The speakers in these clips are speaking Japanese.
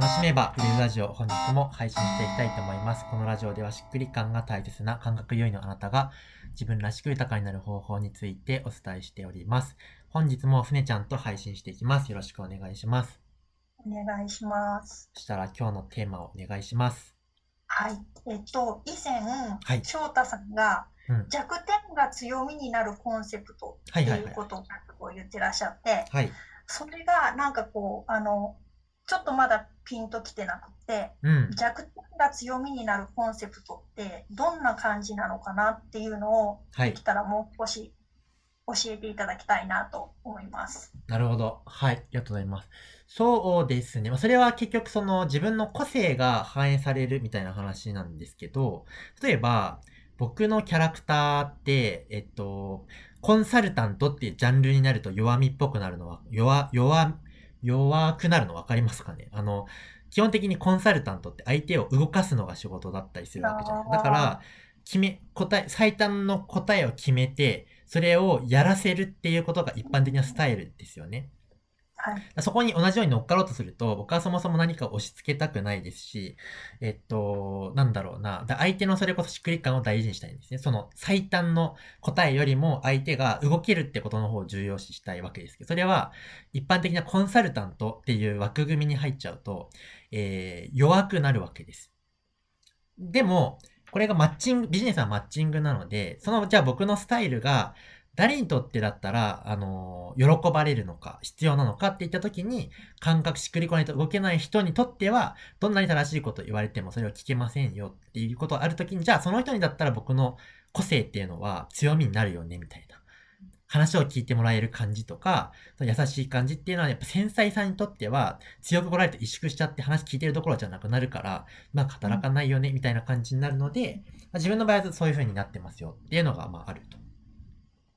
楽しめば売れるラジオ本日も配信していきたいと思います。このラジオではしっくり感が大切な感覚優位のあなたが自分らしく豊かになる方法についてお伝えしております。本日もふねちゃんと配信していきます。よろしくお願いします。お願いします。そしたら今日のテーマをお願いします。はい。えっと、以前、はい翔太さんがうん。弱点が強みになるコンセプトっていうことを言ってらっしゃって、はい。それがなんかこう、あの、ちょっとまだピンときてなくて、うん。弱点が強みになるコンセプトってどんな感じなのかなっていうのを、はいできたらもう少し教えていただきたいなと思います。なるほど。はい。ありがとうございます。そうですね。まあ、それは結局その自分の個性が反映されるみたいな話なんですけど、例えば、僕のキャラクターって、えっと、コンサルタントっていうジャンルになると弱みっぽくなるのは、弱、弱、弱くなるの分かりますかね？あの、基本的にコンサルタントって相手を動かすのが仕事だったりするわけじゃない。だから、決め、答え、最短の答えを決めて、それをやらせるっていうことが一般的なスタイルですよね。はい。そこに同じように乗っかろうとすると、僕はそもそも何か押し付けたくないですし、えっと、なんだろうな。相手のそれこそしっくり感を大事にしたいんですね。その最短の答えよりも相手が動けるってことの方を重要視したいわけですけど、それは一般的なコンサルタントっていう枠組みに入っちゃうと、えー弱くなるわけです。でも、これがマッチング、ビジネスはマッチングなので、その、じゃあ僕のスタイルが、誰にとってだったら、あの喜ばれるのか、必要なのかっていったときに、感覚しっくりこないと動けない人にとっては、どんなに正しいこと言われてもそれを聞けませんよっていうことがあるときに、じゃあその人にだったら僕の個性っていうのは強みになるよね、みたいな。話を聞いてもらえる感じとか、優しい感じっていうのはやっぱ繊細さんにとっては強く来られると萎縮しちゃって話聞いてるところじゃなくなるから、まあ働かないよねみたいな感じになるので、自分の場合はそういう風になってますよっていうのがまああると。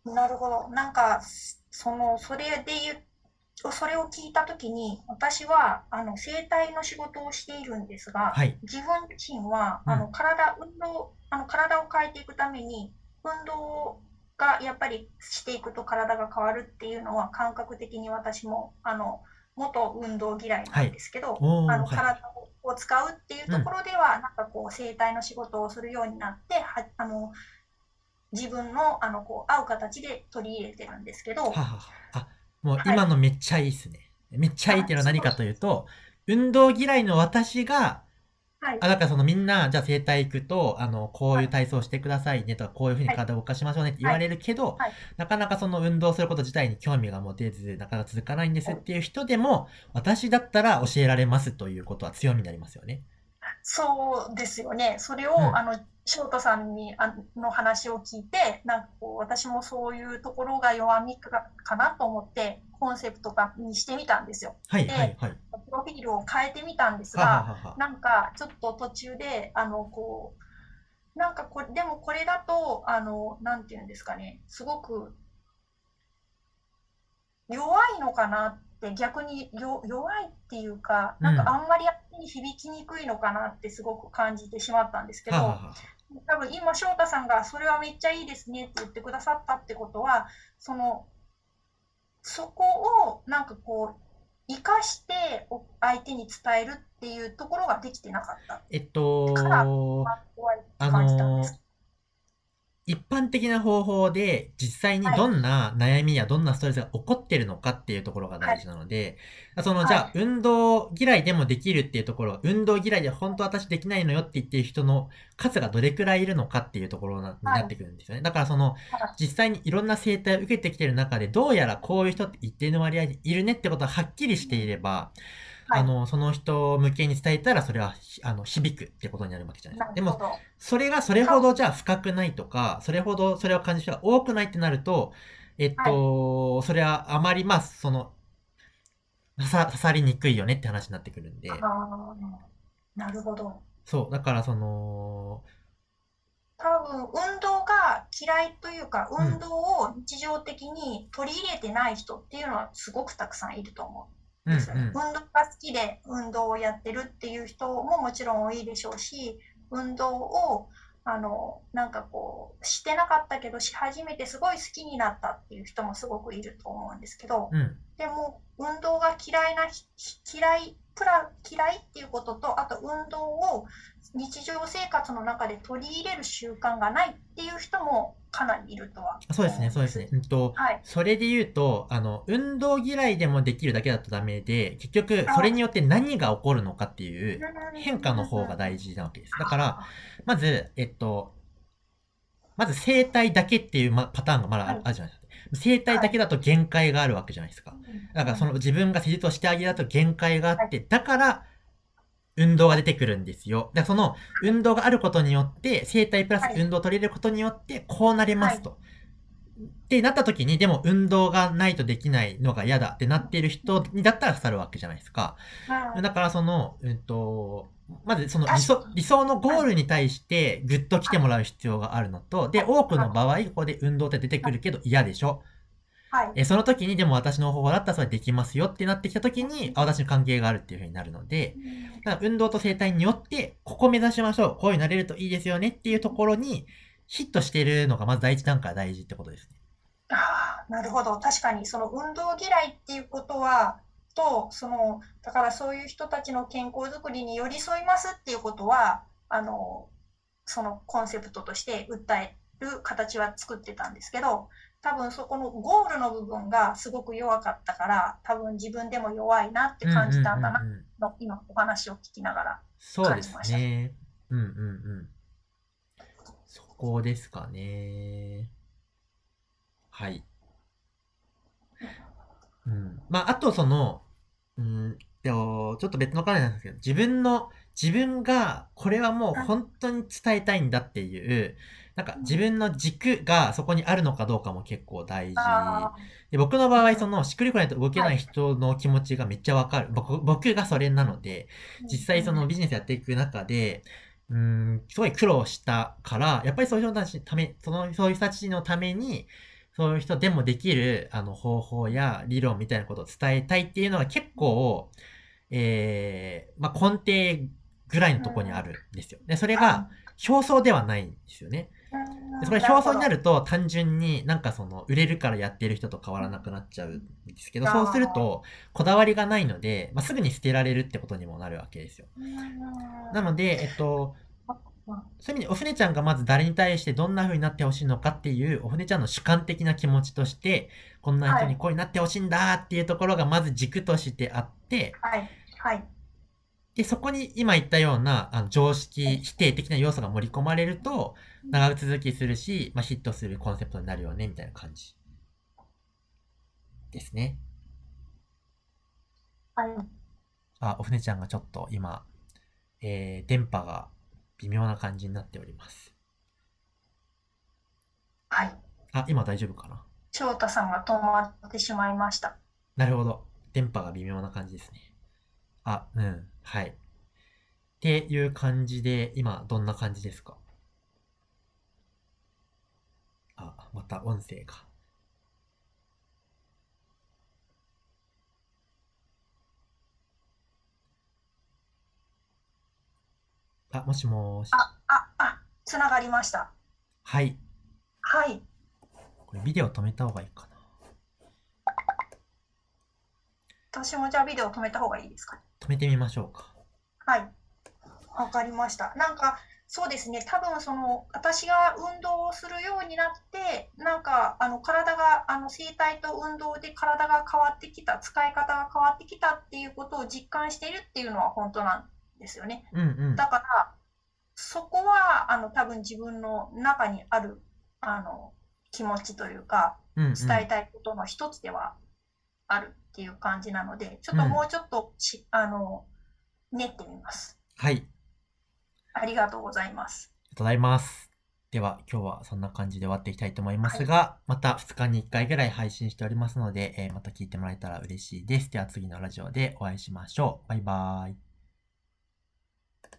なるほど。なんか、その、それで言う、それを聞いたときに、私は、あの、整体の仕事をしているんですが、はい。自分自身は、うんあの、体、運動、あの、体を変えていくために、運動がやっぱりしていくと体が変わるっていうのは、感覚的に私も、あの、元運動嫌いなんですけど、はい体を使うっていうところでは、なんかこう、整体の仕事をするようになって、は、あの、自分の、あの、こう、合う形で取り入れてるんですけど、ははは。あ、もうはい。今のめっちゃいいっすね。めっちゃいいっていうのは何かというと、運動嫌いの私が、はい。あ、だからそのみんな、じゃあ整体行くと、あの、こういう体操してくださいねとか、こういうふうに体を動かしましょうねって言われるけど、はい。なかなかその運動すること自体に興味が持てず、なかなか続かないんですっていう人でも、私だったら教えられますということは強みになりますよね。そうですよね。それを、うんあの、翔太さんにあの話を聞いて、なんかこう、私もそういうところが弱みかかなと思って、コンセプト化にしてみたんですよ。はい、ではい、はい。プロフィールを変えてみたんですははが、はは。なんかちょっと途中で、あの、こう、なんかこれ、でもこれだと、あの、なんていうんですかね、すごく弱いのかなって、逆によ弱いっていうか、なんかあんまり相手に響きにくいのかなってすごく感じてしまったんですけど、ははは多分今翔太さんがそれはめっちゃいいですねって言ってくださったってことはそのそこをなんかこう生かしてお相手に伝えるっていうところができてなかった。えっと、から怖いってあ感じたんです。一般的な方法で実際にどんな悩みやどんなストレスが起こってるのかっていうところが大事なので、そのじゃあは運動嫌いでもできるっていうところ運動嫌いで本当私できないのよって言ってる人の数がどれくらいいるのかっていうところなになってくるんですよね。だからその実際にいろんな生態を受けてきてる中でどうやらこういう人って一定の割合にいるねってことがはっきりしていれば、はいあの、その人向けに伝えたらそれはひあの響くってことになるわけじゃないですか。でも。それがそれほどじゃあ深くないとか、それほどそれを感じる人が多くないってなると、えっと、それはあまりまあ、その、刺さりにくいよねって話になってくるんで、なるほど。そう、だからその、多分運動が嫌いというかうん運動を日常的に取り入れてない人っていうのはすごくたくさんいると思う。うんですよねうん運動が好きで運動をやってるっていう人ももちろん多いでしょうし運動をあの、なんかこう、してなかったけど、し始めてすごい好きになったっていう人もすごくいると思うんですけど、うん。でも、運動が嫌いなひ、嫌い、プラ、嫌いっていうことと、あと運動を日常生活の中で取り入れる習慣がないっていう人もかなりいるとは。そうですね、そうですね。。うんと、はい。それで言うと、あの、運動嫌いでもできるだけだとダメで、結局、それによって何が起こるのかっていう変化の方が大事なわけです。だから、まず、えっと、まず生体だけっていう、ま、パターンがまだある,、じゃないですか。生体だけだと限界があるわけじゃないですか。だからその自分が施術をしてあげると限界があって、だから運動が出てくるんですよ。だからその運動があることによって、生体プラスはい運動を取り入れることによって、こうなれますと。ってなった時に、でも運動がないとできないのが嫌だってなっている人にだったら刺さるわけじゃないですか。うんだからその、うんと、まずその理確想理想のゴールに対してグッと来てもらう必要があるのと、で、多くの場合、ここで運動って出てくるけど嫌でしょ。はい。え、その時にでも私の方法だったらそれできますよってなってきた時に、あ私の関係があるっていう風になるので、だから運動と生態によって、ここ目指しましょう。こういうなれるといいですよねっていうところに、ヒットしてるのがまず第一段階大事ってことですね。ああ、なるほど。確かに、その運動嫌いっていうことは、と、その、だからそういう人たちの健康づくりに寄り添いますっていうことは、あの、そのコンセプトとして訴える形は作ってたんですけど、多分そこのゴールの部分がすごく弱かったから、多分自分でも弱いなって感じたんだなうんうんうんうんの、今お話を聞きながら。そうですね。うんうんうん。そこですかね。はい。うん。まあ、あとその、うん、でも、ちょっと別の考えなんですけど、自分の、自分が、これはもう本当に伝えたいんだっていう、なんか自分の軸がそこにあるのかどうかも結構大事。あで僕の場合、その、しっくりこないと動けない人の気持ちがめっちゃわかる。僕、僕がそれなので、ー実際そのビジネスやっていく中で、うーん、すごい苦労したから、やっぱりそういう人たちのため、その、そういう人たちのために、そういう人でもできる、あの、方法や理論みたいなことを伝えたいっていうのが結構、えー、まあ、根底ぐらいのところにあるんですよ。で、それが、表層ではないんですよね。でそれ表層になるると単純になんかその売れるからやってる人と変わらなくなっちゃうんですけど、そうするとこだわりがないので、まあ、すぐに捨てられるってことにもなるわけですよ。なので、えっと、そういう意味でお船ちゃんがまず誰に対してどんな風になってほしいのかっていうお船ちゃんの主観的な気持ちとして、こんな人にこうになってほしいんだっていうところがまず軸としてあって、はい、はい。で、そこに今言ったようなあの常識否定的な要素が盛り込まれると、長続きするし、まあ、ヒットするコンセプトになるよね、みたいな感じ。ですね。はい。あ、お船ちゃんがちょっと今、えー、電波が微妙な感じになっております。はい。あ、今大丈夫かな？翔太さんが止まってしまいました。なるほど。電波が微妙な感じですね。あ、うん、はい。っていう感じで、今、どんな感じですか？あ、また音声が。あ、もしもーし。あ、あ、あ、つながりました。はい。はい。これビデオ止めた方がいいかな。私もじゃあビデオ止めた方がいいですかね。止めてみましょうか。はい。わかりました。なんか、そうですね。多分その、私が運動をするようになって、なんか、あの、体が、あの、生体と運動で体が変わってきた、使い方が変わってきたっていうことを実感しているっていうのは本当なんですよね。うんうん。だから、そこは、あの、多分自分の中にある、あの、気持ちというか、伝えたいことの一つではあるっていう感じなので、ちょっともうちょっとし、あの、練ってみます。はい。ありがとうございます。ありがとうございます。では、今日はそんな感じで終わっていきたいと思いますが、また2日に1回ぐらい配信しておりますので、えーまた聞いてもらえたら嬉しいです。では次のラジオでお会いしましょう。バイバーイ。